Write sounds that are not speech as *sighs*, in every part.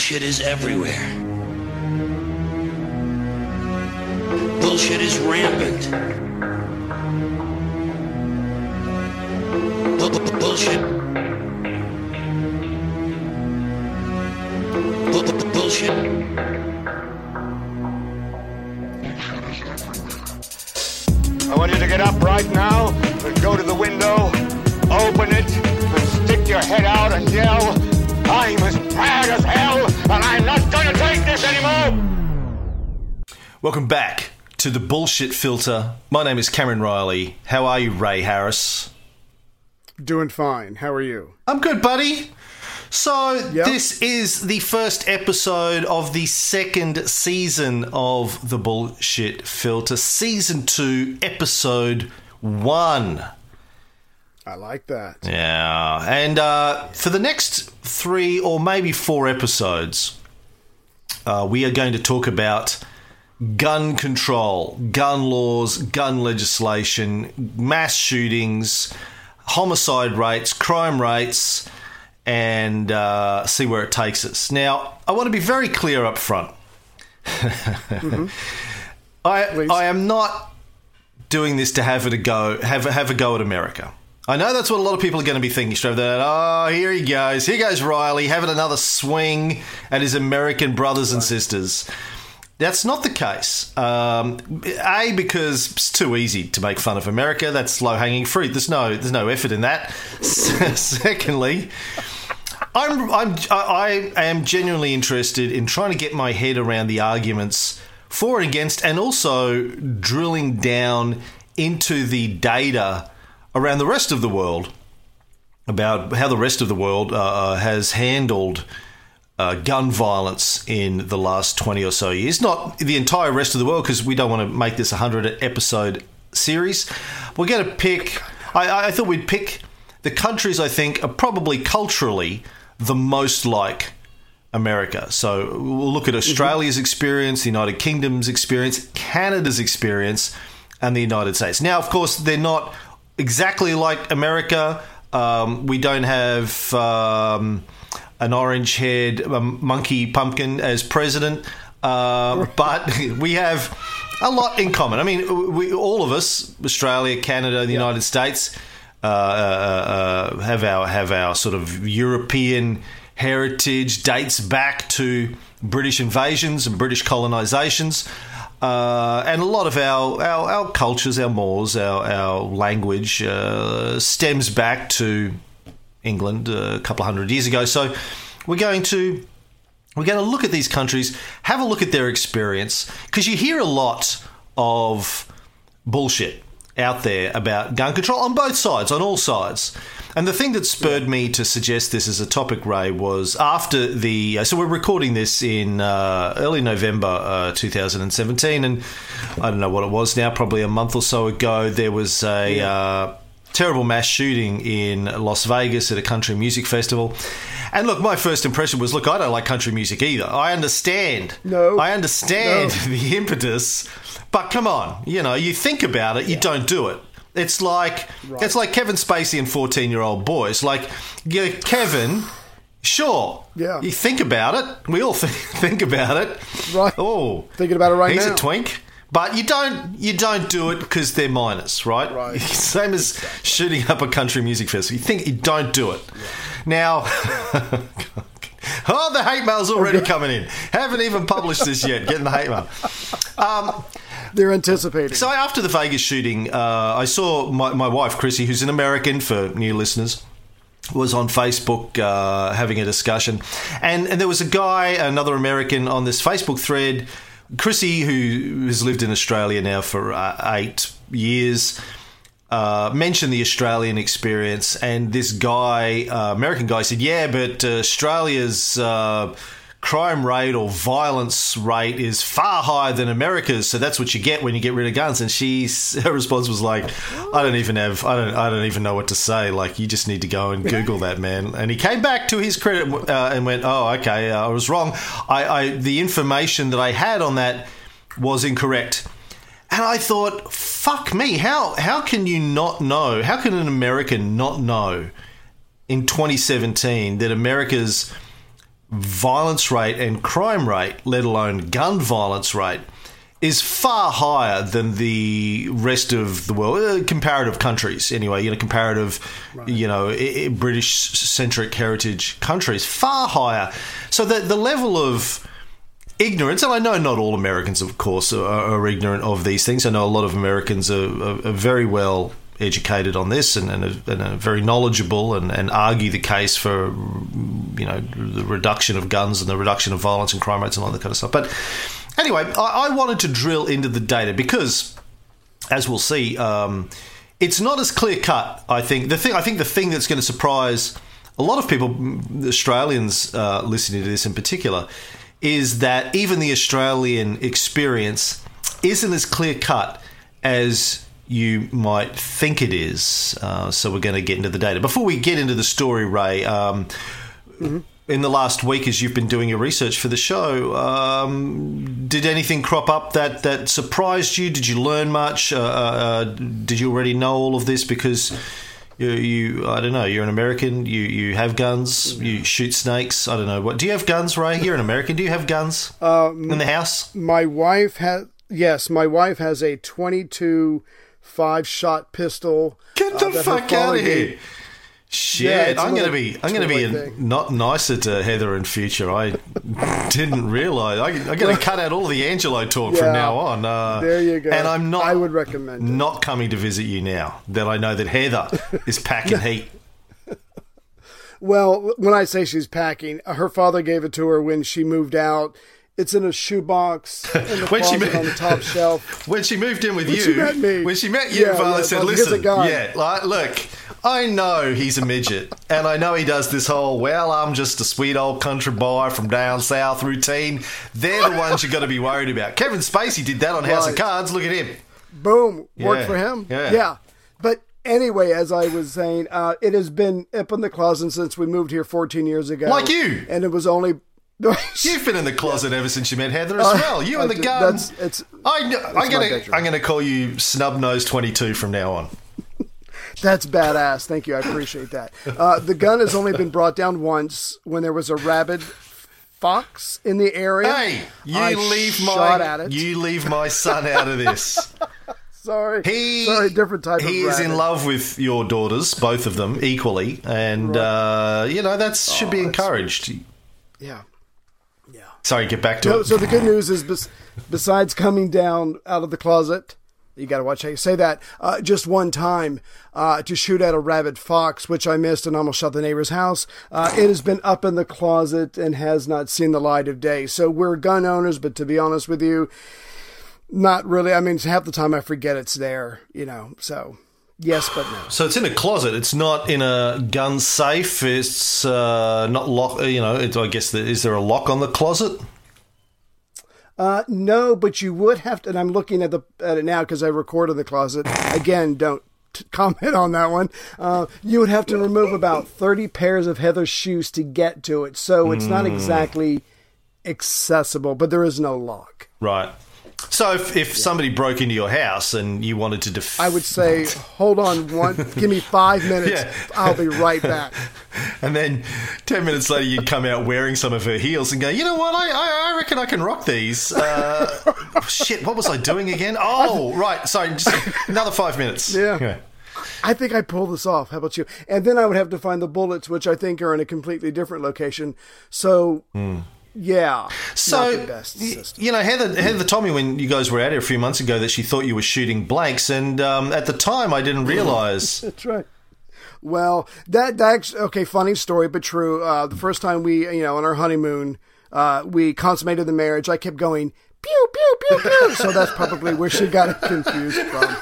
Bullshit is everywhere. Bullshit is rampant. Bu- Bullshit. Bu- bu- Bullshit. I want you to get up right now and go to the window, open it, and stick your head out and yell, I'm as mad as hell, and I'm not gonna take this anymore! Welcome back to the bullshit filter. My name is Cameron Riley. How are you, Ray Harris? Doing fine. How are you? I'm good, buddy. So, Yep. this is the first episode of the second season of the bullshit filter, season two, episode one. I like that. Yeah, and uh, for the next three or maybe four episodes, uh, we are going to talk about gun control, gun laws, gun legislation, mass shootings, homicide rates, crime rates, and uh, see where it takes us. Now, I want to be very clear up front. *laughs* I Please. I am not doing this to have it a go have have a go at America. I know that's what a lot of people are going to be thinking straight there. Oh, here he goes. Here goes Riley having another swing at his American brothers and sisters. That's not the case. Um, a because it's too easy to make fun of America. That's low hanging fruit. There's no there's no effort in that. *laughs* Secondly, I'm, I'm, I am genuinely interested in trying to get my head around the arguments for and against, and also drilling down into the data around the rest of the world about how the rest of the world uh, has handled uh, gun violence in the last 20 or so years. Not the entire rest of the world, because we don't want to make this a 100 episode series. We're going to pick, I, I thought we'd pick the countries I think are probably culturally the most like America. So we'll look at Australia's experience, the United Kingdom's experience, Canada's experience, and the United States. Now, of course, they're not exactly like America. Um, we don't have um, an orange haired um, monkey pumpkin as president, uh, *laughs* but *laughs* we have a lot in common. I mean, we, all of us, Australia, Canada, the United States, uh, uh, uh, have our have our sort of European heritage dates back to British invasions and British colonizations. Uh, and a lot of our, our, our cultures, our mores, our, our language uh, stems back to England a couple of hundred years ago. So we're going to we're going to look at these countries, have a look at their experience, because you hear a lot of bullshit out there about gun control on both sides, on all sides. And the thing that spurred me to suggest this as a topic, Ray, was after the. uh, So we're recording this in uh, early November uh, 2017, and I don't know what it was now, probably a month or so ago. There was a uh, terrible mass shooting in Las Vegas at a country music festival. And look, my first impression was, look, I don't like country music either. I understand. No. I understand No. *laughs* the impetus, but come on, you know, you think about it, you don't do it. It's like it's like Kevin Spacey and fourteen-year-old boys. Like, yeah, Kevin, sure, Yeah. You think about it. We all *laughs* think, think about it. Right. Oh, Thinking about it right he's now. a twink. But you don't you don't do it because they're minors, right? Right. *laughs* Same as shooting up a country music festival. You think you don't do it. Now, *laughs* oh, the hate mail's already coming in. Haven't even published this yet. Getting the hate mail. Um, They're anticipating. so after the Vegas shooting, uh, I saw my, my wife Chrissy, who's an American for new listeners, was on Facebook uh, having a discussion, and and there was a guy, another American, on this Facebook thread. Chrissy, who has lived in Australia now for uh, eight years, uh, mentioned the Australian experience, and this guy, uh, American guy, said, "Yeah, but uh, Australia's uh, crime rate or violence rate is far higher than America's, so that's what you get when you get rid of guns." And she, *laughs* her response was like, "I don't even have, I don't, I don't even know what to say. Like, you just need to go and Google that, man." And he came back to his credit uh, and went, "Oh, okay, uh, I was wrong. I, I the information that I had on that was incorrect." And I thought, fuck me, how how can you not know? How can an American not know in 2017 that America's violence rate and crime rate, let alone gun violence rate, is far higher than the rest of the world, uh, comparative countries anyway. You know, comparative, you know, British centric heritage countries, far higher. So the the level of ignorance, and I know not all Americans, of course, are, are ignorant of these things. I know a lot of Americans are, are, are very well educated on this and, and, are, and very knowledgeable and, and, argue the case for you know the reduction of guns and the reduction of violence and crime rates and all that kind of stuff. But anyway, I, I wanted to drill into the data because, as we'll see, um, it's not as clear cut. I think the thing I think the thing that's going to surprise a lot of people, Australians uh, listening to this in particular, is that even the Australian experience isn't as clear cut as you might think it is. Uh, so we're going to get into the data. Before we get into the story, Ray, um, mm-hmm. in the last week, as you've been doing your research for the show, um, did anything crop up that, that surprised you? Did you learn much? Uh, uh, did you already know all of this? Because you, you, I don't know, you're an American, you, you have guns, you shoot snakes. I don't know. What Do you have guns, Ray? You're an American. Do you have guns um, in the house? My wife has, yes, my wife has a 22 five shot pistol. Get the uh, fuck out of here! Shit, yeah, I'm going to be I'm going to be not nicer to Heather in future. I *laughs* didn't realize. I, am going to cut out all the Angelo talk yeah, from now on. Uh, there you go. And I'm not. I would recommend it. not coming to visit you now that I know that Heather is *laughs* packing heat. Well, when I say she's packing, her father gave it to her when she moved out it's in a shoebox in the when she moved, on the top shelf. *laughs* When she moved in with when you, she met me. when she met you, yeah, Father yeah, said, "Listen, yeah, like, look, I know he's a midget, and I know he does this whole well, I'm just a sweet old country boy from down south routine. They're the ones you got to be worried about. Kevin Spacey did that on House right. of Cards. Look at him. Boom, worked yeah. for him. Yeah, yeah. But anyway, as I was saying, uh, it has been up in the closet since we moved here 14 years ago. Like you, and it was only You've been in the closet ever since you met Heather as uh, well. You and the gun. That's, it's, I, am gonna I'm gonna call you Snub Nose Twenty Two from now on. *laughs* That's badass. Thank you. I appreciate that. Uh, the gun has only been brought down once when there was a rabid fox in the area. Hey, you I leave my you leave my son out of this. *laughs* sorry, he sorry, different type. He is in love with your daughters, both of them equally, and right. uh, you know that should oh, be encouraged. Yeah. Sorry, get back to no, it. So the good news is, bes- besides coming down out of the closet, you got to watch how you say that. Uh, just one time uh, to shoot at a rabid fox, which I missed and almost shot the neighbor's house. Uh, it has been up in the closet and has not seen the light of day. So we're gun owners, but to be honest with you, not really. I mean, half the time I forget it's there, you know. So Yes, but no. *sighs* So it's in a closet. It's not in a gun safe. It's uh, not lock. You know, I guess the, is there a lock on the closet? Uh, no, but you would have to. And I'm looking at the at it now because I recorded the closet. Again, don't t- *laughs* comment on that one. Uh, you would have to remove about 30 pairs of Heather's shoes to get to it, so it's mm. not hmm. exactly accessible. But there is no lock. Right. So if, if somebody broke into your house and you wanted to def- I would say, hold on one give me five *laughs* minutes. Yeah. I'll be right back. *laughs* And then ten minutes later you'd come out wearing some of her heels and go, you know what, I, I, I reckon I can rock these. Uh, *laughs* shit, what was I doing again? Oh, right, sorry, just another five minutes. Yeah. yeah. I think I pull this off. How about you? And then I would have to find the bullets, which I think are in a completely different location. So mm yeah. So you know, Heather, Heather told me when you guys were out here a few months ago that she thought you were shooting blanks, and um, at the time I didn't realize. *laughs* That's right. Well, that that's okay. Funny story, but true. Uh, the first time we, you know, on our honeymoon, uh, we consummated the marriage. I kept going pew pew pew pew. so that's probably where she got it confused from.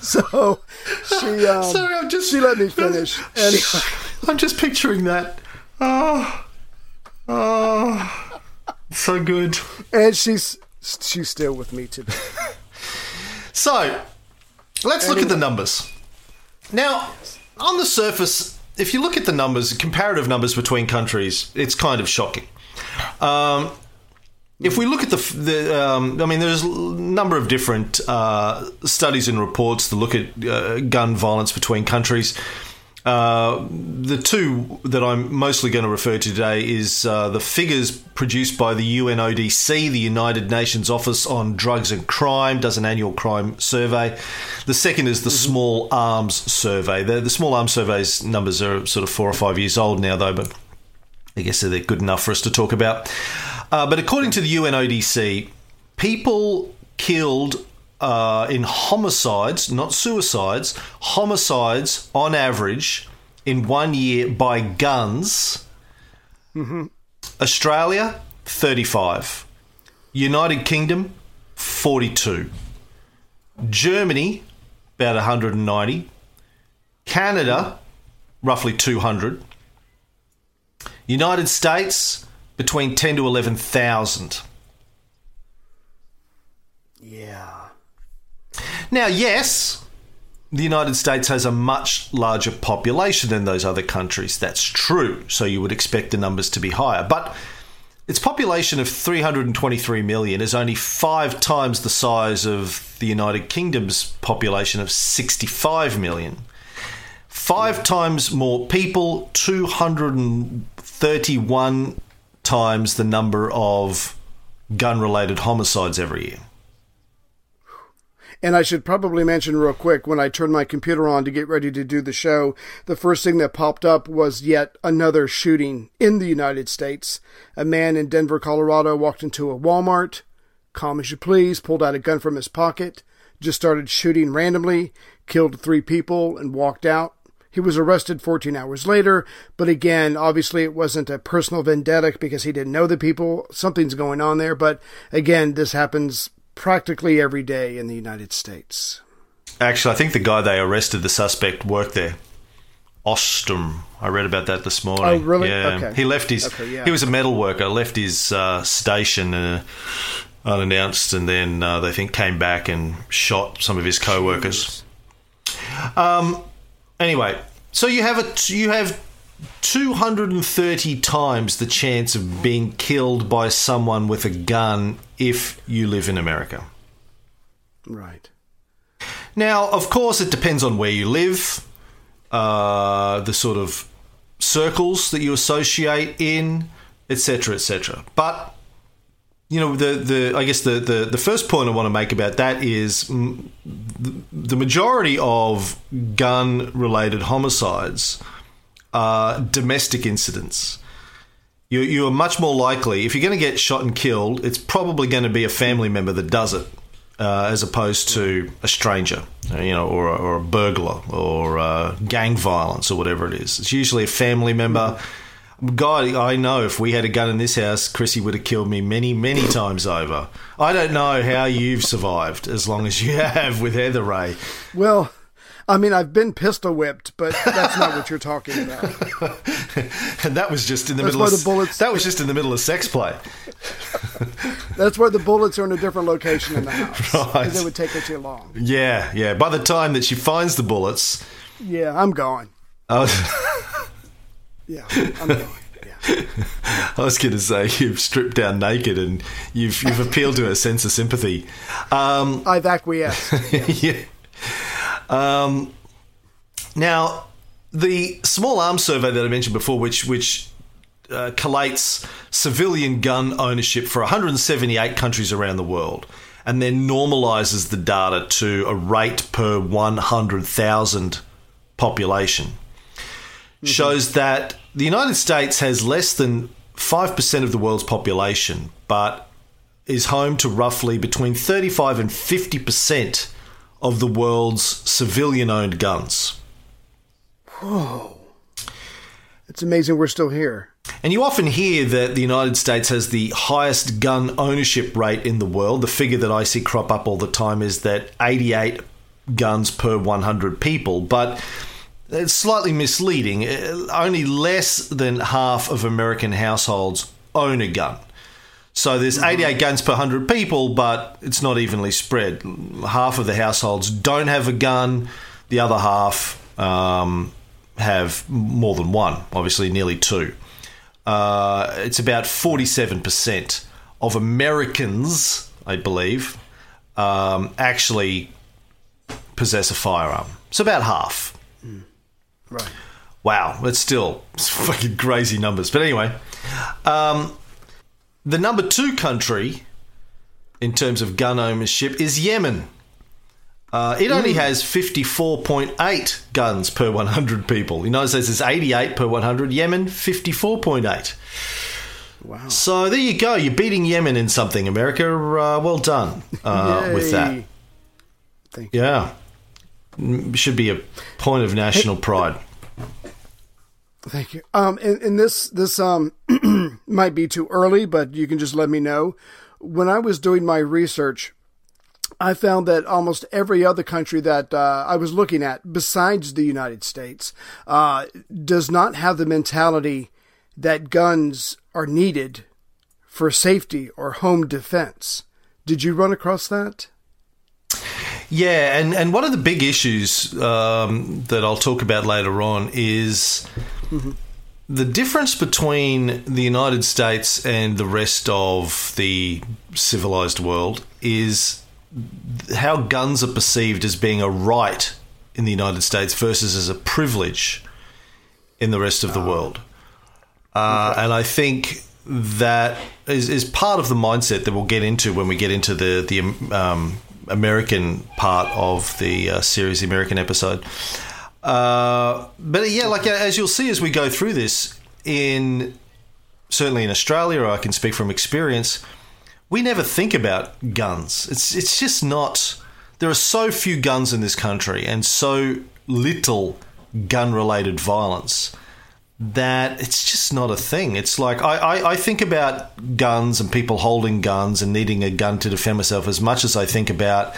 *laughs* so she, um, sorry, I'm just she let me *laughs* finish. Anyway. I'm just picturing that. Oh, oh, so good. And she's she's still with me today. *laughs* so, let's look at the numbers. Now, on the surface, if you look at the numbers, comparative numbers between countries, it's kind of shocking. Um, if we look at the, the um, I mean, there's a number of different uh, studies and reports to look at uh, gun violence between countries. Uh, the two that I'm mostly going to refer to today is uh, the figures produced by the UNODC, the United Nations Office on Drugs and Crime, does an annual crime survey. The second is the Small Arms Survey. The, the Small Arms Survey's numbers are sort of four or five years old now, though, but I guess they're good enough for us to talk about. Uh, but according to the UNODC, people killed uh, in homicides, not suicides, homicides on average in one year by guns. Australia, 35. United Kingdom, 42. Germany, about 190. Canada, roughly 200. United States, between 10 to 11,000. Yeah. Now, yes, the United States has a much larger population than those other countries. That's true. So you would expect the numbers to be higher. But its population of 323 million is only five times the size of the United Kingdom's population of 65 million. Five times more people, 231 times the number of gun related homicides every year. And I should probably mention real quick when I turned my computer on to get ready to do the show, the first thing that popped up was yet another shooting in the United States. A man in Denver, Colorado walked into a Walmart, calm as you please, pulled out a gun from his pocket, just started shooting randomly, killed three people, and walked out. He was arrested 14 hours later, but again, obviously it wasn't a personal vendetta because he didn't know the people. Something's going on there, but again, this happens practically every day in the United States. Actually, I think the guy they arrested, the suspect, worked there. Ostrem. I read about that this morning. Oh, really? Yeah. Okay. He left his. Okay, yeah. He was a metal worker. Left his uh, station uh, unannounced, and then uh, they think came back and shot some of his co-workers. Um. Anyway, so you have a you have 230 times the chance of being killed by someone with a gun if you live in America. Right. Now, of course, it depends on where you live, uh, the sort of circles that you associate in, etc., etc. But you know, the the I guess the, the the first point I want to make about that is the, the majority of gun-related homicides are domestic incidents. You you are much more likely if you're going to get shot and killed, it's probably going to be a family member that does it uh, as opposed to a stranger, uh, you know, or, a- or a burglar or uh, gang violence or whatever it is. It's usually a family member. God, I know if we had a gun in this house, Chrissy would have killed me many, many times over. I don't know how you've survived as long as you *laughs* have with Heather Ray. Well, I mean, I've been pistol whipped, but that's not what you're talking about. *laughs* And that was just in the That's middle why of the bullets- that was just in the middle of sex play. *laughs* That's where the bullets are in a different location in the *laughs* house. Right. Because it would take her too long. Yeah, yeah. By the time that she finds the bullets, Yeah, I'm gone. Was, Yeah, I'm gone. Yeah. I was going to say you've stripped down naked and you've you've appealed to her sense of sympathy. Um, I've acquiesced. yeah. Um, now, the small arms survey that I mentioned before, which which uh, collates civilian gun ownership for 178 countries around the world, and then normalizes the data to a rate per 100,000 population, shows that the United States has less than 5% of the world's population, but is home to roughly between 35 and 50% of the world's civilian owned guns. Whoa. It's amazing we're still here. And you often hear that the United States has the highest gun ownership rate in the world. The figure that I see crop up all the time is that 88 guns per 100 people, but it's slightly misleading. Uh, Only less than half of American households own a gun. So there's 88 guns per 100 people, but it's not evenly spread. Half of the households don't have a gun, the other half um, have more than one, obviously, nearly two. Uh, it's about 47% of Americans, I believe, um, actually possess a firearm. So about half. Right. Wow, that's still *laughs* fucking crazy numbers. But anyway, um, the number two country in terms of gun ownership is Yemen. Uh, it only has 54.8 guns per 100 people. The United States is 88 per 100. Yemen, 54.8. Wow. So there you go. You're beating Yemen in something, America. Uh, well done uh, with that. Thank you. Yeah. Mm, Should be a point of national pride. Thank you. Um, and, and this this um *clears throat* might be too early, but you can just let me know. When I was doing my research, I found that almost every other country that uh, I was looking at, besides the United States, uh, does not have the mentality that guns are needed for safety or home defense. Did you run across that? Yeah, and, and one of the big issues um, that I'll talk about later on is the difference between the United States and the rest of the civilized world is how guns are perceived as being a right in the United States versus as a privilege in the rest of the world. Uh, And I think that is, is part of the mindset that we'll get into when we get into the the um, American part of the uh, series, the American episode. Uh, but yeah, like as you'll see as we go through this, in certainly in Australia, I can speak from experience. We never think about guns. It's it's just not. There are so few guns in this country, and so little gun-related violence that it's just not a thing. It's like I, I, I think about guns and people holding guns and needing a gun to defend myself as much as I think about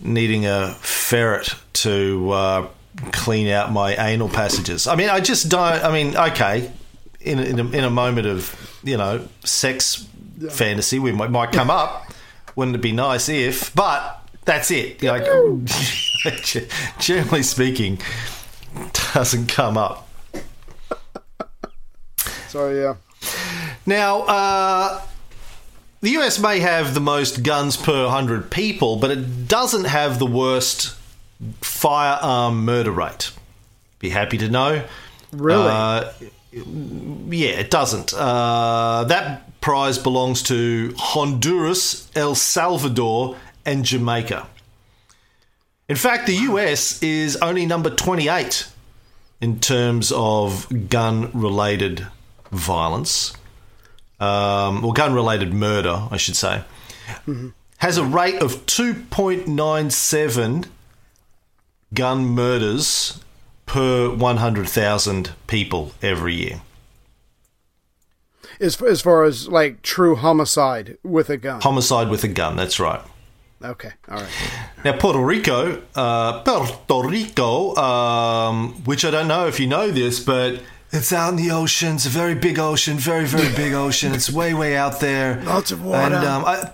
needing a ferret to uh, clean out my anal passages. I mean, I just don't. I mean, okay, in a, in a, in a moment of you know sex fantasy, we might, might come up. Wouldn't it be nice if? But that's it. Like *laughs* generally speaking, doesn't come up. So yeah. Now, uh, the US may have the most guns per 100 people, but it doesn't have the worst firearm murder rate. Be happy to know. Really? Uh, yeah, it doesn't. Uh, that prize belongs to Honduras, El Salvador, and Jamaica. In fact, the US is only number 28 in terms of gun related violence, um, or gun related murder, I should say, has a rate of 2.97 gun murders per 100,000 people every year. as as far as like true homicide with a gun. Homicide with a gun, that's right. okay, all right. Now, Puerto Rico, uh, Puerto Rico, um, which I don't know if you know this, but it's out in the ocean. It's a very big ocean, very, very big ocean. It's way, way out there. Lots of water. And um, I,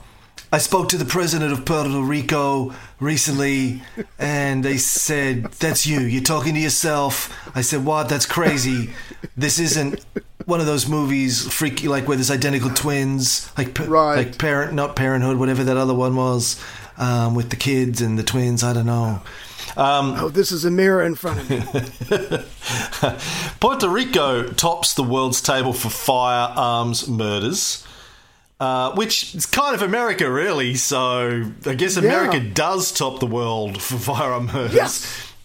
I spoke to the president of Puerto Rico recently, and they said, That's you. You're talking to yourself. I said, What? That's crazy. This isn't one of those movies, freaky, like where there's identical twins, like, Right. like Parent, not Parenthood, whatever that other one was, um, with the kids and the twins. I don't know. Oh, this is a mirror in front of me. *laughs* Puerto Rico tops the world's table for firearms murders, uh, which is kind of America, really. So I guess America Yeah. does top the world for firearm murders. yes,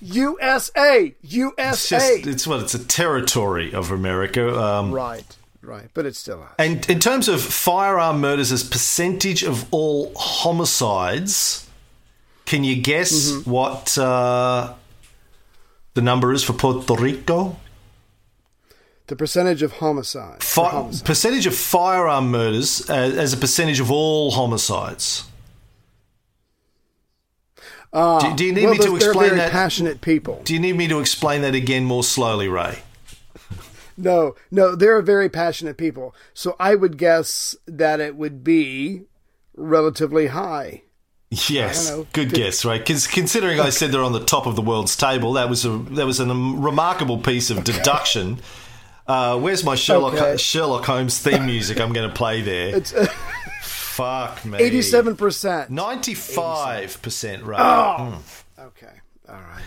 USA, It's USA. just it's what it's a territory of America. Um, right, right, but it's still us. and in terms of firearm murders as percentage of all homicides, can you guess Mm-hmm. what uh, the number is for Puerto Rico? The percentage of homicide. Fi- homicide. percentage of firearm murders as, as a percentage of all homicides. Ah, do, do you need well, me to explain very that? passionate people. Do you need me to explain that again more slowly, Ray? No, no, they're very passionate people. So I would guess that it would be relatively high. Yes, I don't know. good guess, right? Because considering I said they're on the top of the world's table, that was a that was a remarkable piece of deduction. Uh, where's my Sherlock Okay. Sherlock Holmes theme music? I'm going to play there. It's uh, *laughs* Fuck me. eighty-seven percent. Ninety-five percent, right? Oh. Okay, all right.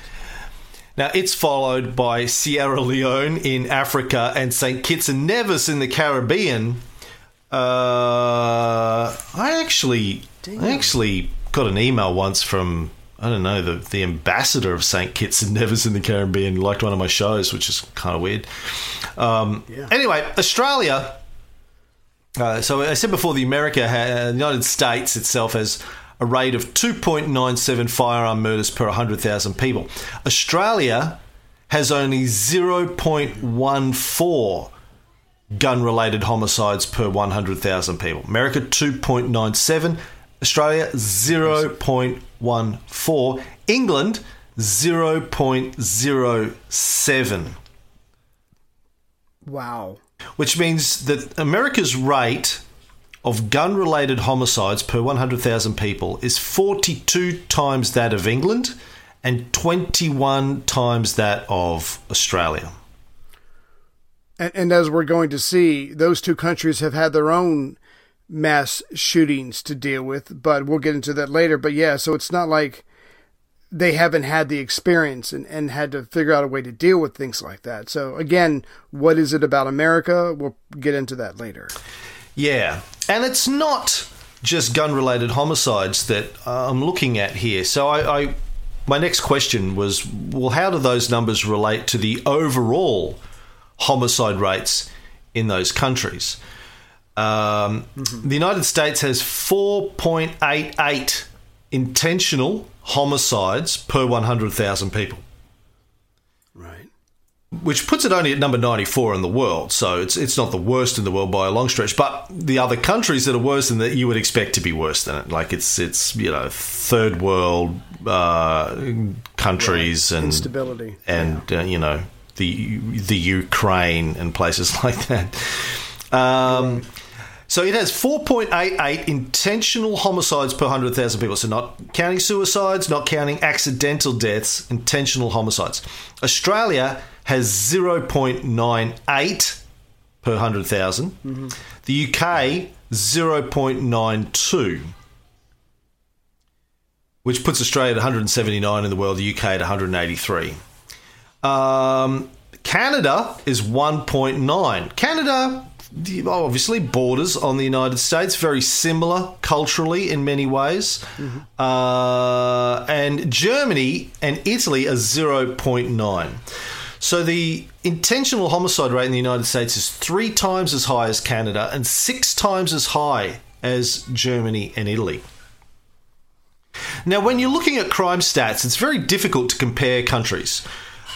Now, it's followed by Sierra Leone in Africa and St. Kitts and Nevis in the Caribbean. Uh, I actually, I actually got an email once from I don't know the the ambassador of St. Kitts and Nevis in the Caribbean liked one of my shows, which is kind of weird. Um, Anyway, Australia. Uh, so I said before, the America, ha- the United States itself has a rate of 2.97 firearm murders per 100,000 people. Australia has only 0.14 gun-related homicides per 100,000 people. America 2.97, Australia 0.14, England 0.07 Wow. which means that America's rate of gun related homicides per 100,000 people is 42 times that of England and 21 times that of Australia. And, and as we're going to see, those two countries have had their own mass shootings to deal with, but we'll get into that later. But yeah, so it's not like they haven't had the experience and, and had to figure out a way to deal with things like that. So again, what is it about America? We'll get into that later. Yeah, and it's not just gun related homicides that uh, I'm looking at here. So I, I my next question was well how do those numbers relate to the overall homicide rates in those countries? Um, The United States has 4.88 intentional homicides per 100,000 people, Right. which puts it only at number 94 in the world. So it's it's not the worst in the world by a long stretch. But the other countries that are worse than that, you would expect to be worse than it. Like it's it's you know third world uh, countries and Instability. and uh, you know the the Ukraine and places *laughs* like that. Um, So it has 4.88 intentional homicides per 100,000 people. So not counting suicides, not counting accidental deaths, intentional homicides. Australia has 0.98 per 100,000. The UK 0.92 which puts Australia at 179 in the world, the UK at 183. Um, Canada is 1.9. Canada obviously borders on the United States, very similar culturally in many ways. Uh, and Germany and Italy are 0.9. So the intentional homicide rate in the United States is three times as high as Canada and six times as high as Germany and Italy. Now, when you're looking at crime stats, it's very difficult to compare countries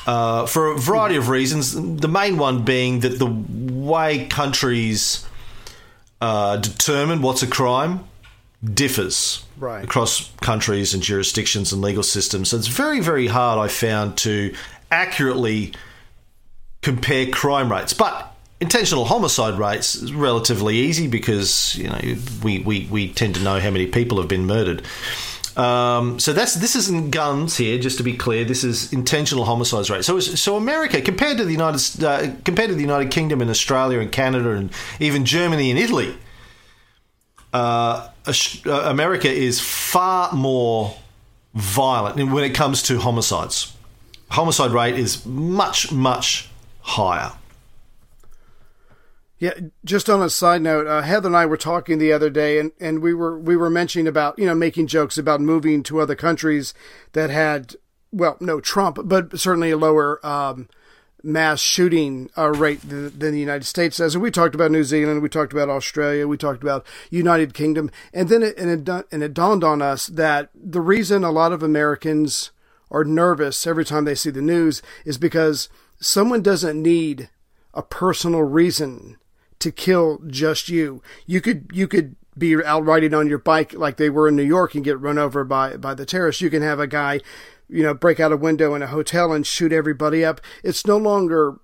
uh, for a variety of reasons. The main one being that the way countries uh, determine what's a crime differs Right. across countries and jurisdictions and legal systems. So it's very, very hard, I found, to accurately compare crime rates. But intentional homicide rates is relatively easy because you know we, we, we tend to know how many people have been murdered. Um, so that's this isn't guns here. Just to be clear, this is intentional homicides rate. So so America compared to the United uh, compared to the United Kingdom and Australia and Canada and even Germany and Italy, uh, uh, America is far more violent when it comes to homicides. Homicide rate is much much higher. Yeah, just on a side note, uh, Heather and I were talking the other day, and, and we were we were mentioning about you know making jokes about moving to other countries that had well no Trump, but certainly a lower um, mass shooting uh, rate than, than the United States does. And we talked about New Zealand, we talked about Australia, we talked about United Kingdom, and then it, and it, and it dawned on us that the reason a lot of Americans are nervous every time they see the news is because someone doesn't need a personal reason to kill just you. You could you could be out riding on your bike like they were in New York and get run over by by the terrorists. You can have a guy, you know, break out a window in a hotel and shoot everybody up. It's no longer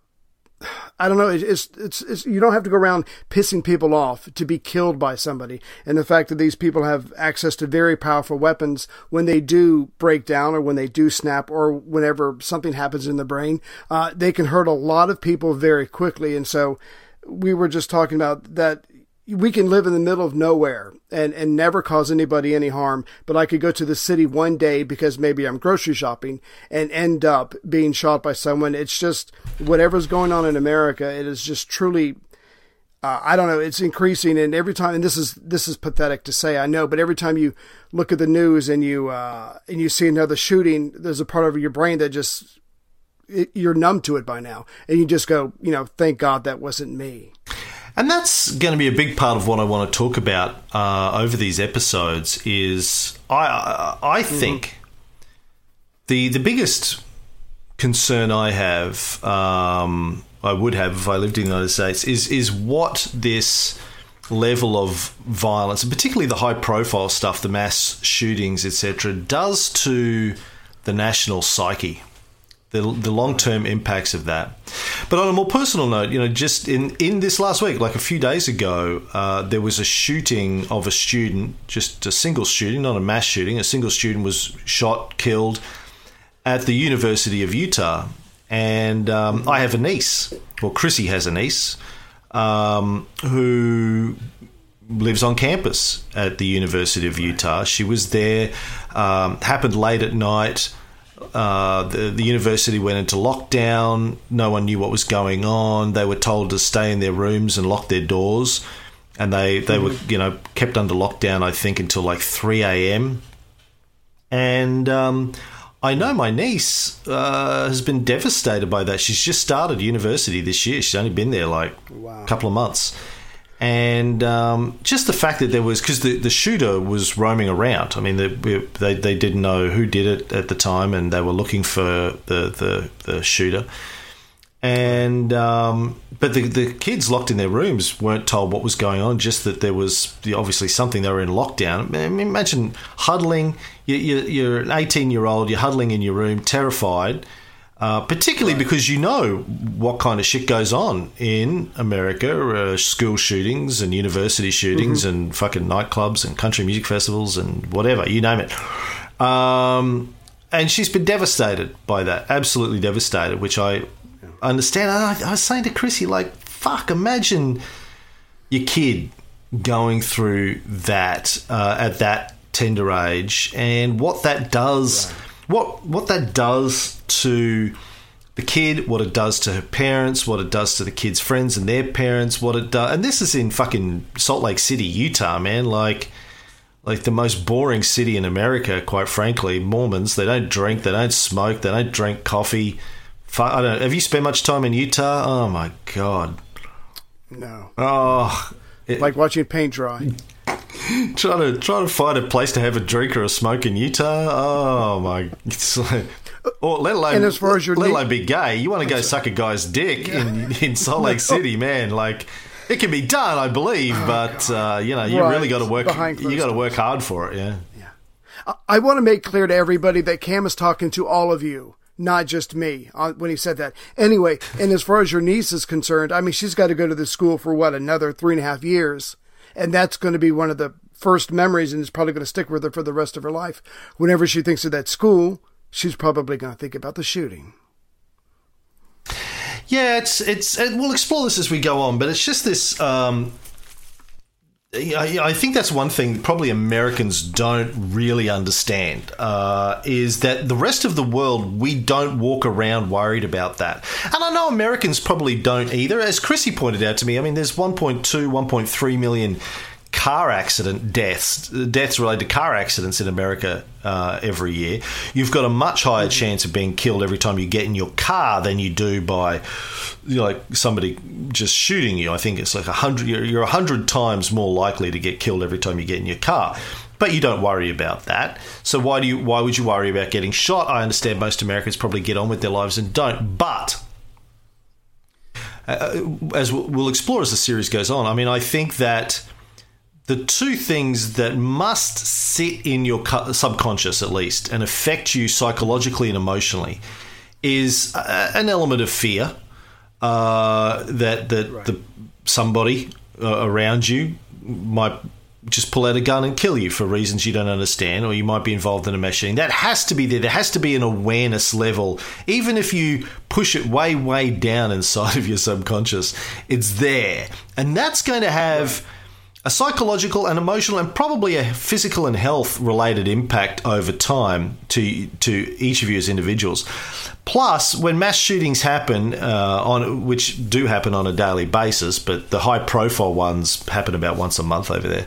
I don't know. It's, it's, it's, you don't have to go around pissing people off to be killed by somebody. And the fact that these people have access to very powerful weapons when they do break down or when they do snap or whenever something happens in the brain, uh, they can hurt a lot of people very quickly. And so we were just talking about that we can live in the middle of nowhere and, and never cause anybody any harm, but I could go to the city one day because maybe I'm grocery shopping and end up being shot by someone. It's just whatever's going on in America, it is just truly uh, I don't know. It's increasing, and every time, and this is this is pathetic to say, I know, but every time you look at the news and you uh, and you see another shooting, there's a part of your brain that just it, you're numb to it by now, and you just go, you know, thank God that wasn't me. And that's going to be a big part of what I want to talk about uh, over these episodes. Is I I think the the biggest concern I have, um, I would have if I lived in the United States, is is what this level of violence, and particularly the high profile stuff, the mass shootings, etc., does to the national psyche the, the long term impacts of that. But on a more personal note, you know, just in, in this last week, like a few days ago, uh, there was a shooting of a student, just a single shooting, not a mass shooting. A single student was shot, killed at the University of Utah. And um, I have a niece, well, Chrissy has a niece, um, who lives on campus at the University of Utah. She was there, um, happened late at night. Uh, the, the university went into lockdown. No one knew what was going on. They were told to stay in their rooms and lock their doors, and they they were you know kept under lockdown. I think until like three a.m. And um, I know my niece uh, has been devastated by that. She's just started university this year. She's only been there like a couple of months and um, just the fact that there was because the, the shooter was roaming around. I mean, they, they they didn't know who did it at the time, and they were looking for the the, the shooter. And um, but the the kids locked in their rooms weren't told what was going on. Just that there was obviously something. They were in lockdown. I mean, imagine huddling. You, you, you're an 18 year old. You're huddling in your room, terrified uh, particularly right. because you know what kind of shit goes on in America uh, school shootings and university shootings mm-hmm. and fucking nightclubs and country music festivals and whatever, you name it. Um, and she's been devastated by that, absolutely devastated, which I understand. I, I was saying to Chrissy, like, fuck, imagine your kid going through that uh, at that tender age and what that does. Right. What what that does to the kid, what it does to her parents, what it does to the kid's friends and their parents, what it does. And this is in fucking Salt Lake City, Utah, man. Like, like the most boring city in America, quite frankly. Mormons, they don't drink, they don't smoke, they don't drink coffee. I don't. Have you spent much time in Utah? Oh my god. No. Oh, it, like watching paint dry. *laughs* trying to trying to find a place to have a drink or a smoke in Utah. Oh my! It's *laughs* like, or let alone, and as far as your let alone be gay, you want to go suck a guy's dick yeah. in, *laughs* in Salt Lake City, man. Like it can be done, I believe, oh, but uh, you know, you right. really got to work. You got to work hard for it. Yeah. Yeah. I want to make clear to everybody that Cam is talking to all of you, not just me, uh, when he said that. Anyway, and as far as your niece is concerned, I mean, she's got to go to the school for what another three and a half years, and that's going to be one of the first memories, and it's probably going to stick with her for the rest of her life. Whenever she thinks of that school she's probably going to think about the shooting. Yeah, it's it's. It, we'll explore this as we go on, but it's just this. Um, I, think that's one thing probably Americans don't really understand uh, is that the rest of the world we don't walk around worried about that, and I know Americans probably don't either. As Chrissy pointed out to me, I mean, there's 1.2, 1.3 million car accident deaths, deaths related to car accidents in America uh, every year, you've got a much higher chance of being killed every time you get in your car than you do by you know, like somebody just shooting you. I think it's like a hundred. You're a hundred times more likely to get killed every time you get in your car. But you don't worry about that. So why do you? Why would you worry about getting shot? I understand most Americans probably get on with their lives and don't. But uh, as we'll explore as the series goes on, I mean, I think that the two things that must sit in your subconscious at least and affect you psychologically and emotionally is uh, an element of fear uh, that that right. the, somebody uh, around you might just pull out a gun and kill you for reasons you don't understand, or you might be involved in a machine. That has to be there. There has to be an awareness level, even if you push it way, way down inside of your subconscious. It's there, and that's going to have. Right a psychological and emotional and probably a physical and health related impact over time to to each of you as individuals. Plus, when mass shootings happen, uh, on which do happen on a daily basis, but the high profile ones happen about once a month over there,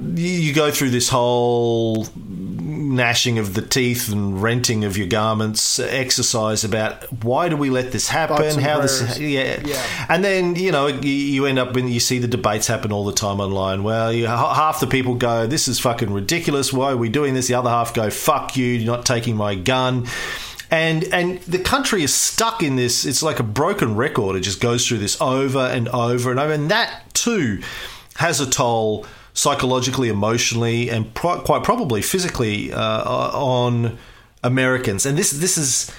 you, go through this whole gnashing of the teeth and renting of your garments exercise about why do we let this happen? how this yeah. Yeah. and then you know you, you end up when you see the debates happen all the time online well you, half the people go this is fucking ridiculous. Why are we doing this? The other half go fuck you. You're not taking my gun. And and the country is stuck in this. It's like a broken record. It just goes through this over and over and over. And that too has a toll psychologically emotionally and pro- quite probably physically uh, on Americans and this this is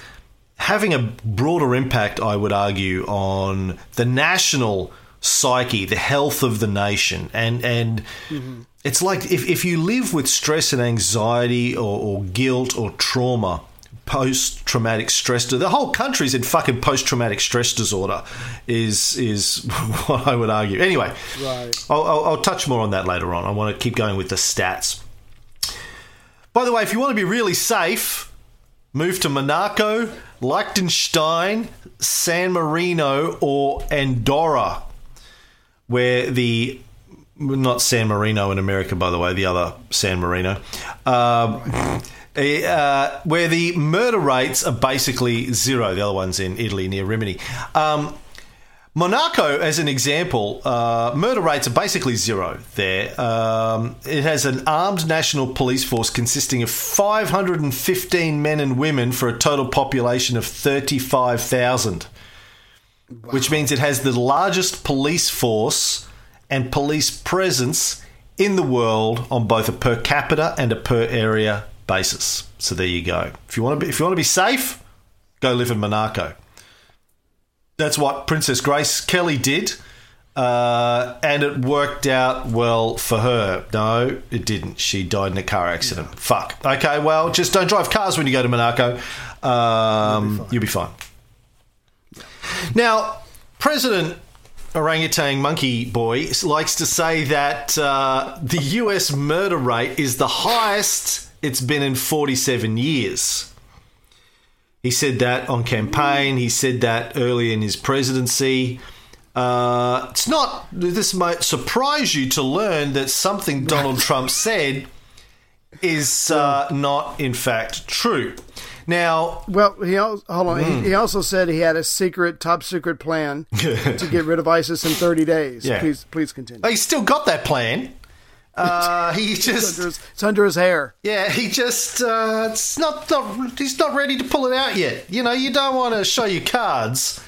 having a broader impact, I would argue, on the national psyche, the health of the nation, and and it's like if, if you live with stress and anxiety or, or guilt or trauma. Post traumatic stress. The whole country's in fucking post traumatic stress disorder, is is *laughs* what I would argue. Anyway, Right. I'll, I'll, I'll touch more on that later on. I want to keep going with the stats. By the way, if you want to be really safe, move to Monaco, Liechtenstein, San Marino, or Andorra, where the not San Marino in America, by the way, the other San Marino, um, eh, uh, where the murder rates are basically zero. The other one's in Italy near Rimini. Um, Monaco, as an example, uh, murder rates are basically zero there. Um, it has an armed national police force consisting of 515 men and women for a total population of 35,000, which means it has the largest police force and police presence in the world on both a per capita and a per area basis. So there you go. If you want to be, if you want to be safe, go live in Monaco. That's what Princess Grace Kelly did. Uh, and it worked out well for her. No, it didn't. She died in a car accident. Fuck. Okay, well, just don't drive cars when you go to Monaco. Um, you'll be fine. Now, President Orangutan Monkey Boy likes to say that uh, the US murder rate is the highest it's been in 47 years. He said that on campaign. He said that early in his presidency. Uh, it's not. This might surprise you to learn that something Donald *laughs* Trump said is uh, not, in fact, true. Now, Well, he also, hold on. Hmm. He, he also said he had a secret, top secret plan *laughs* to get rid of ISIS in 30 days. Yeah. Please, please continue. he's still got that plan. Uh, *laughs* he It's just under, his, it's under his hair. Yeah, he just uh, it's not, not he's not ready to pull it out yet. You know, you don't want to show your cards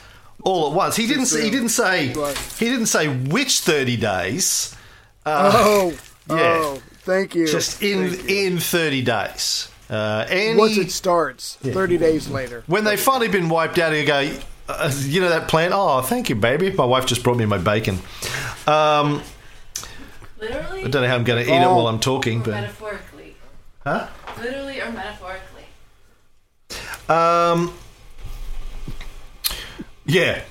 all at once. He didn't say, he didn't say he didn't say which 30 days. oh, Uh, yeah. oh, thank you. Just in in 30 days. Uh, any, Once it starts, 30 days later. when they've finally been wiped out, you go, uh, you know that plant. Oh, thank you, baby. My wife just brought me my bacon. Um, Literally I don't know how I'm going to eat it while I'm talking, or but metaphorically? huh? Literally or metaphorically? Um, yeah.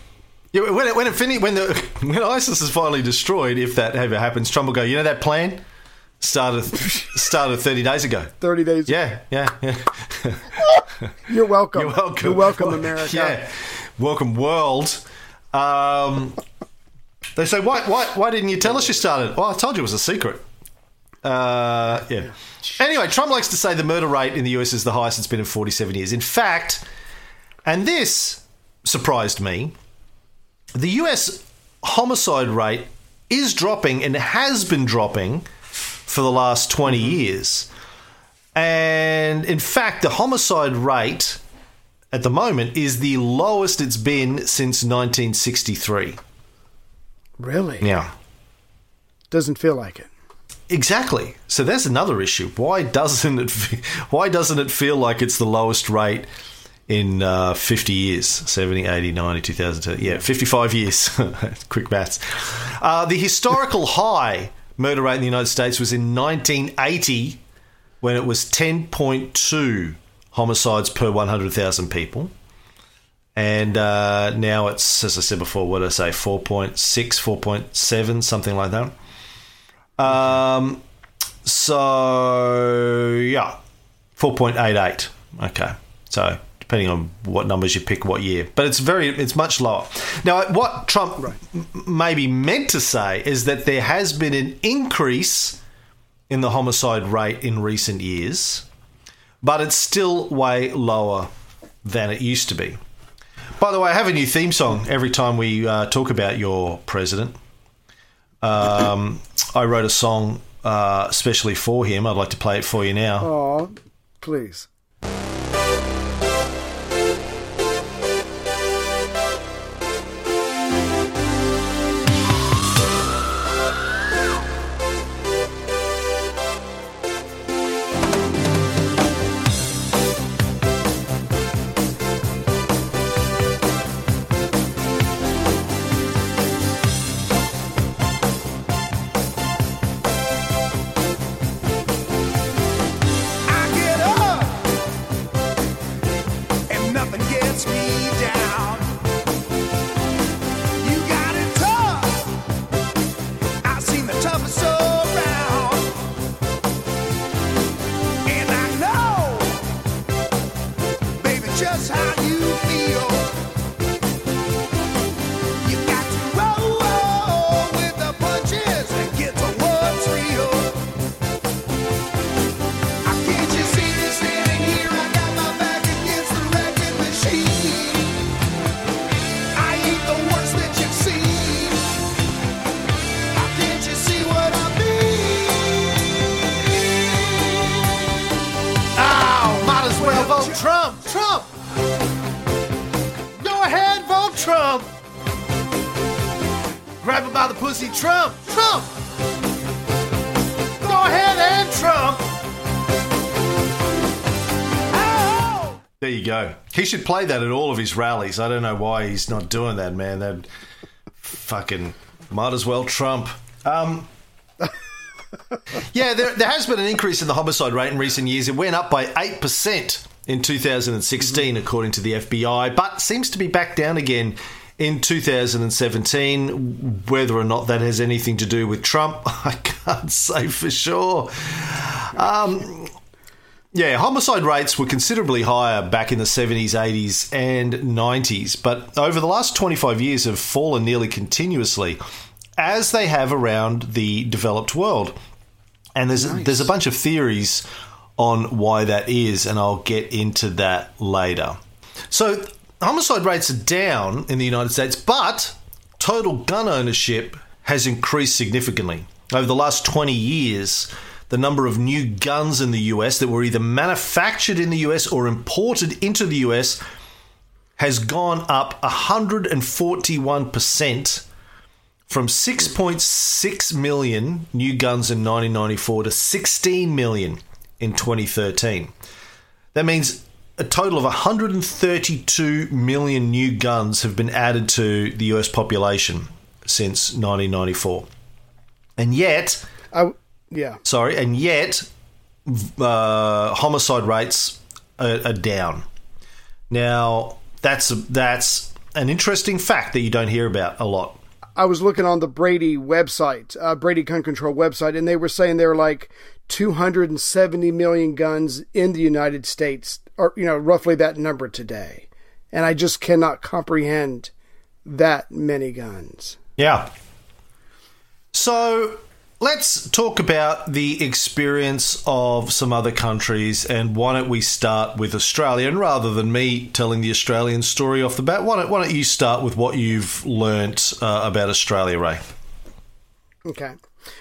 Yeah, when it, when it fini- when the *laughs* when ISIS is finally destroyed, if that ever happens, Trump will go. You know that plan started *laughs* started thirty days ago. 30 days. Yeah, yeah, yeah. *laughs* You're welcome. You're welcome. You're welcome, America. Yeah, welcome, world. Um, they say, why, why, why didn't you tell us you started? Well, I told you it was a secret. Uh, yeah. Anyway, Trump likes to say the murder rate in the US is the highest it's been in 47 years. In fact, and this surprised me, the US homicide rate is dropping and has been dropping for the last 20 years. And in fact, the homicide rate at the moment is the lowest it's been since 1963. Really? Yeah. Doesn't feel like it. Exactly. So there's another issue. Why doesn't it? Why doesn't it feel like it's the lowest rate in uh, 50 years? 70, 80, 90, 2000. Yeah, 55 years. *laughs* Quick maths. Uh, the historical *laughs* high murder rate in the United States was in 1980 when it was 10.2 homicides per 100,000 people. And uh, now it's, as I said before, what did I say, 4.6, 4.7, something like that. Um, so yeah, four point eight eight. Okay, so depending on what numbers you pick, what year, but it's very, it's much lower. Now, what Trump m- maybe meant to say is that there has been an increase in the homicide rate in recent years, but it's still way lower than it used to be. By the way, I have a new theme song every time we uh, talk about your president. Um, *laughs* I wrote a song uh, especially for him. I'd like to play it for you now. Aw, please. Him by the pussy, Trump. Trump. Go ahead and Trump. Oh! There you go. He should play that at all of his rallies. I don't know why he's not doing that, man. That fucking might as well Trump. Um, *laughs* yeah, there, there has been an increase in the homicide rate in recent years. It went up by 8% in 2016, according to the FBI, but seems to be back down again in 2017. Whether or not that has anything to do with Trump, *laughs* I can't say for sure. Um, yeah, homicide rates were considerably higher back in the 70s, 80s, and 90s, but over the last 25 years have fallen nearly continuously, as they have around the developed world. And there's there's a bunch of theories on why that is, and I'll get into that later. So homicide rates are down in the United States, but total gun ownership has increased significantly. Over the last 20 years, the number of new guns in the US that were either manufactured in the US or imported into the US has gone up 141% from 6.6 million new guns in 1994 to 16 million in 2013. That means a total of 132 million new guns have been added to the US population since 1994. And yet, I, yeah. sorry, and yet uh, homicide rates are, are down. Now, that's that's an interesting fact that you don't hear about a lot. I was looking on the Brady website, uh, Brady Gun Control website, and they were saying there were like 270 million guns in the United States, or you know, roughly that number today. And I just cannot comprehend that many guns. Yeah. So let's talk about the experience of some other countries, and why don't we start with Australia? And rather than me telling the Australian story off the bat, why don't, why don't you start with what you've learnt uh, about Australia, Ray? Okay.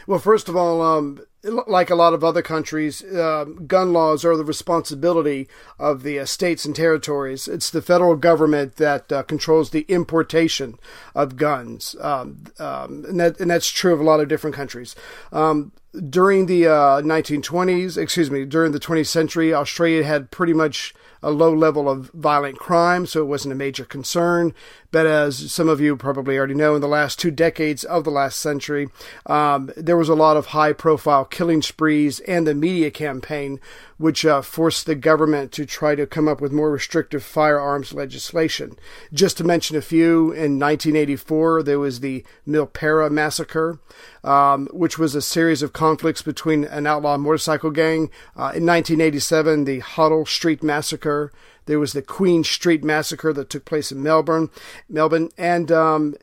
Well, first of all, um, like a lot of other countries, uh, gun laws are the responsibility of the uh, states and territories. It's the federal government that uh, controls the importation of guns, um, um, and, that, and that's true of a lot of different countries. Um, during the uh, 1920s, excuse me, during the 20th century, Australia had pretty much a low level of violent crime, so it wasn't a major concern. But as some of you probably already know, in the last two decades of the last century, um, there was a lot of high profile killing sprees and the media campaign, which uh, forced the government to try to come up with more restrictive firearms legislation. Just to mention a few, in 1984, there was the Milperra massacre, um, which was a series of conflicts between an outlaw motorcycle gang. Uh, in 1987, the Hoddle Street massacre. There was the Queen Street massacre that took place in Melbourne, Melbourne, and um,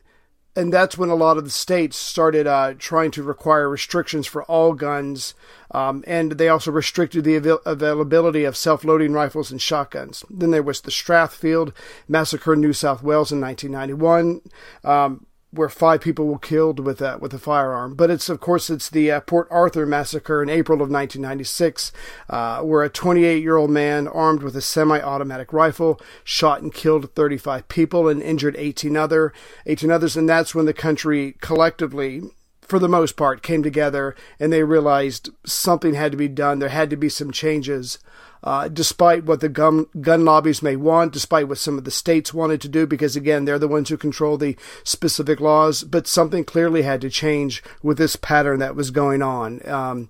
and that's when a lot of the states started uh, trying to require restrictions for all guns, um, and they also restricted the avail- availability of self-loading rifles and shotguns. Then there was the Strathfield massacre in New South Wales in 1991. Um, where five people were killed with a, with a firearm. But it's, of course, it's the uh, Port Arthur massacre in April of 1996, uh, where a 28 year old man armed with a semi automatic rifle shot and killed 35 people and injured 18 other 18 others. And that's when the country collectively for the most part, came together and they realized something had to be done. There had to be some changes. Uh, despite what the gun, gun lobbies may want, despite what some of the states wanted to do, because again, they're the ones who control the specific laws, but something clearly had to change with this pattern that was going on. Um,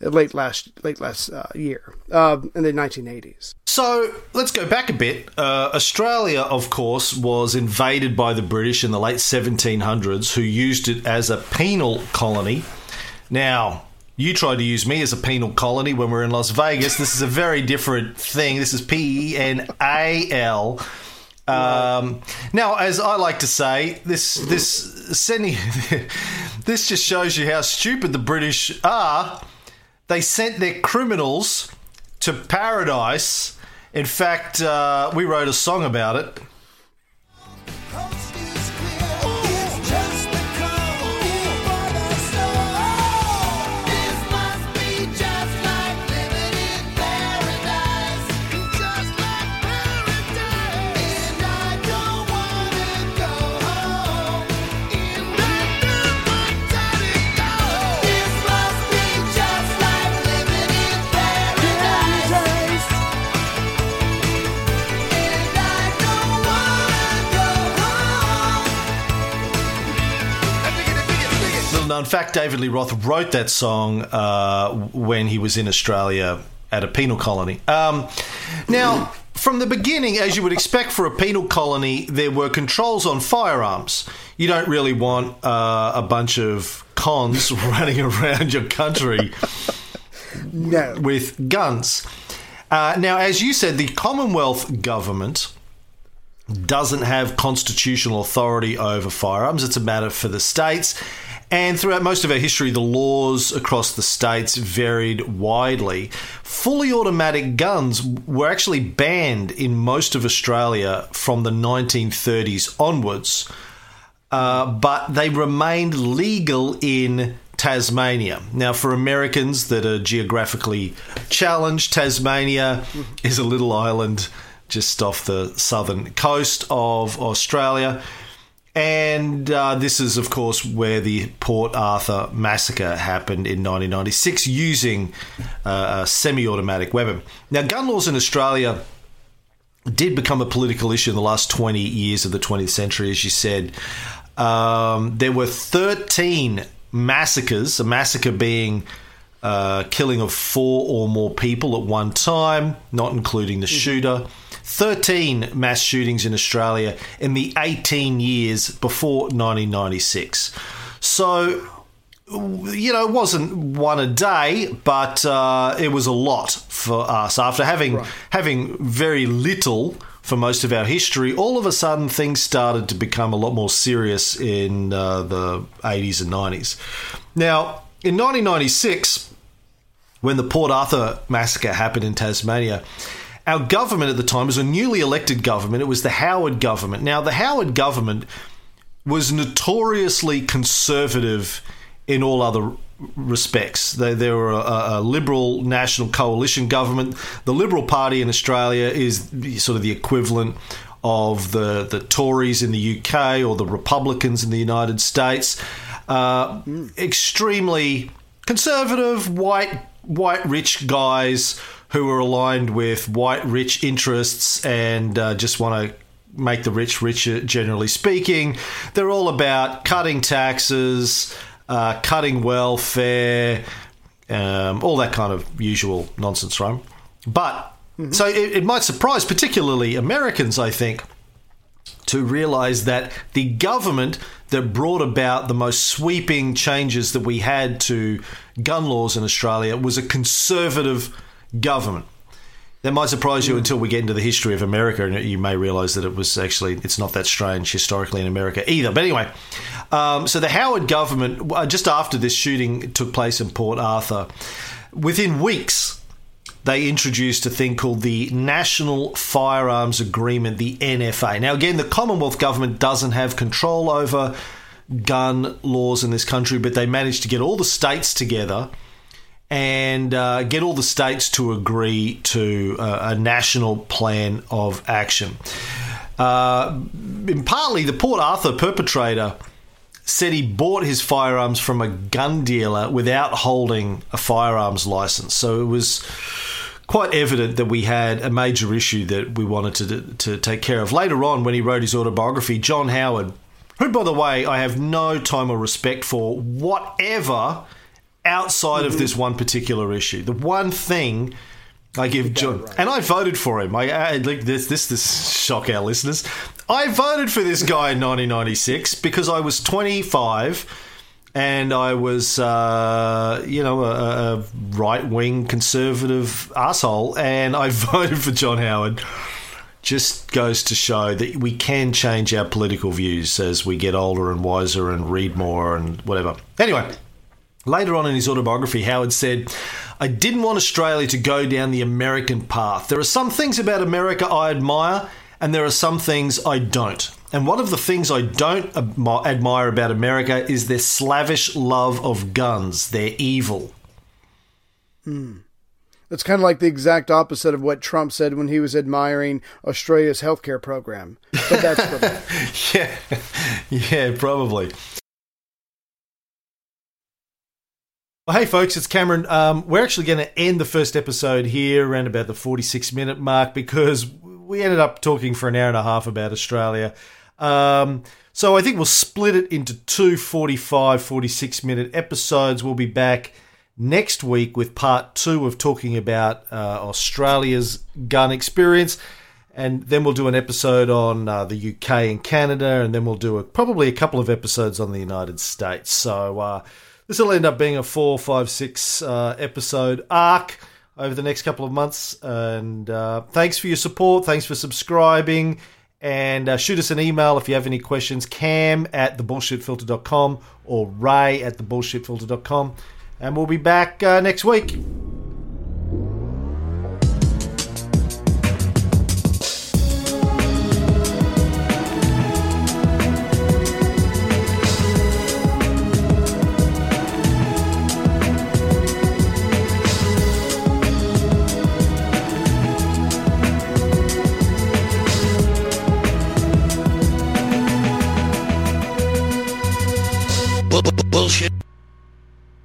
late last late last uh, year uh, in the 1980s. So let's go back a bit. Uh, Australia, of course, was invaded by the British in the late 1700s, who used it as a penal colony. Now, you tried to use me as a penal colony when we were in Las Vegas. This is a very different thing. This is P E N A L. Um, now, as I like to say, this this sending *laughs* this just shows you how stupid the British are. They sent their criminals to paradise. In fact, uh, we wrote a song about it. Known fact: David Lee Roth wrote that song uh, when he was in Australia at a penal colony. Um, now, from the beginning, as you would expect for a penal colony, there were controls on firearms. You don't really want uh, a bunch of cons *laughs* running around your country No. with guns. Uh, now, as you said, the Commonwealth government doesn't have constitutional authority over firearms. It's a matter for the states. And throughout most of our history, the laws across the states varied widely. Fully automatic guns were actually banned in most of Australia from the 1930s onwards, uh, but they remained legal in Tasmania. Now, for Americans that are geographically challenged, Tasmania is a little island just off the southern coast of Australia. And uh, this is, of course, where the Port Arthur massacre happened in 1996 using uh, a semi automatic weapon. Now, gun laws in Australia did become a political issue in the last 20 years of the 20th century, as you said. Um, there were 13 massacres, a massacre being uh, killing of four or more people at one time, not including the shooter. 13 mass shootings in Australia in the 18 years before 1996. So, you know, it wasn't one a day, but uh, it was a lot for us. After having having very little for most of our history, all of a sudden things started to become a lot more serious in uh, the 80s and 90s. Now, in 1996, when the Port Arthur massacre happened in Tasmania, our government at the time was a newly elected government. It was the Howard government. Now, the Howard government was notoriously conservative in all other respects. They, they were a, a liberal national coalition government. The Liberal Party in Australia is sort of the equivalent of the, the Tories in the UK or the Republicans in the United States. Uh, extremely conservative, white, white rich guys who are aligned with white rich interests and uh, just want to make the rich richer, generally speaking. They're all about cutting taxes, uh, cutting welfare, um, all that kind of usual nonsense, right? But so it, it might surprise, particularly Americans, I think, to realize that the government that brought about the most sweeping changes that we had to gun laws in Australia was a conservative government. That might surprise you until we get into the history of America, and you may realize that it was actually it's not that strange historically in America either. But anyway, um, so the Howard government, uh, just after this shooting took place in Port Arthur, within weeks they introduced a thing called the National Firearms Agreement, the NFA. Now, again, the Commonwealth government doesn't have control over gun laws in this country, but they managed to get all the states together and uh, get all the states to agree to uh, a national plan of action. Uh, partly, the Port Arthur perpetrator said he bought his firearms from a gun dealer without holding a firearms license. So it was quite evident that we had a major issue that we wanted to, to take care of. Later on, when he wrote his autobiography, John Howard, who, by the way, I have no time or respect for whatever outside of this one particular issue. The one thing I give John, and I voted for him. I, I like this. This this shock our listeners. I voted for this guy in 1996 because I was 25 and I was, uh, you know, a, a right wing conservative asshole, and I *laughs* voted for John Howard. Just goes to show that we can change our political views as we get older and wiser and read more and whatever. Anyway, later on in his autobiography, Howard said, I didn't want Australia to go down the American path. There are some things about America I admire, and there are some things I don't. And one of the things I don't admire about America is their slavish love of guns. They're evil. Hmm. That's kind of like the exact opposite of what Trump said when he was admiring Australia's healthcare program. But that's. *laughs* Yeah, *laughs* yeah, probably. Well, hey, folks, it's Cameron. Um, we're actually going to end the first episode here around about the 46 minute mark because we ended up talking for an hour and a half about Australia. Um, so I think we'll split it into two 45, 46 minute episodes. We'll be back next week with part two of talking about uh, Australia's gun experience. And then we'll do an episode on uh, the UK and Canada, and then we'll do a, probably a couple of episodes on the United States. So uh, this will end up being a four, five, six uh, episode arc over the next couple of months. And uh, thanks for your support. Thanks for subscribing. And uh, shoot us an email if you have any questions. Cam at thebullshitfilter.com or Ray at thebullshitfilter.com. And we'll be back uh, next week.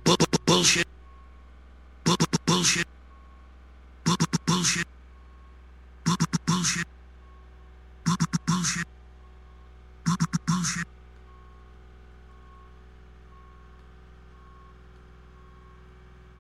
Bu- Bullshit.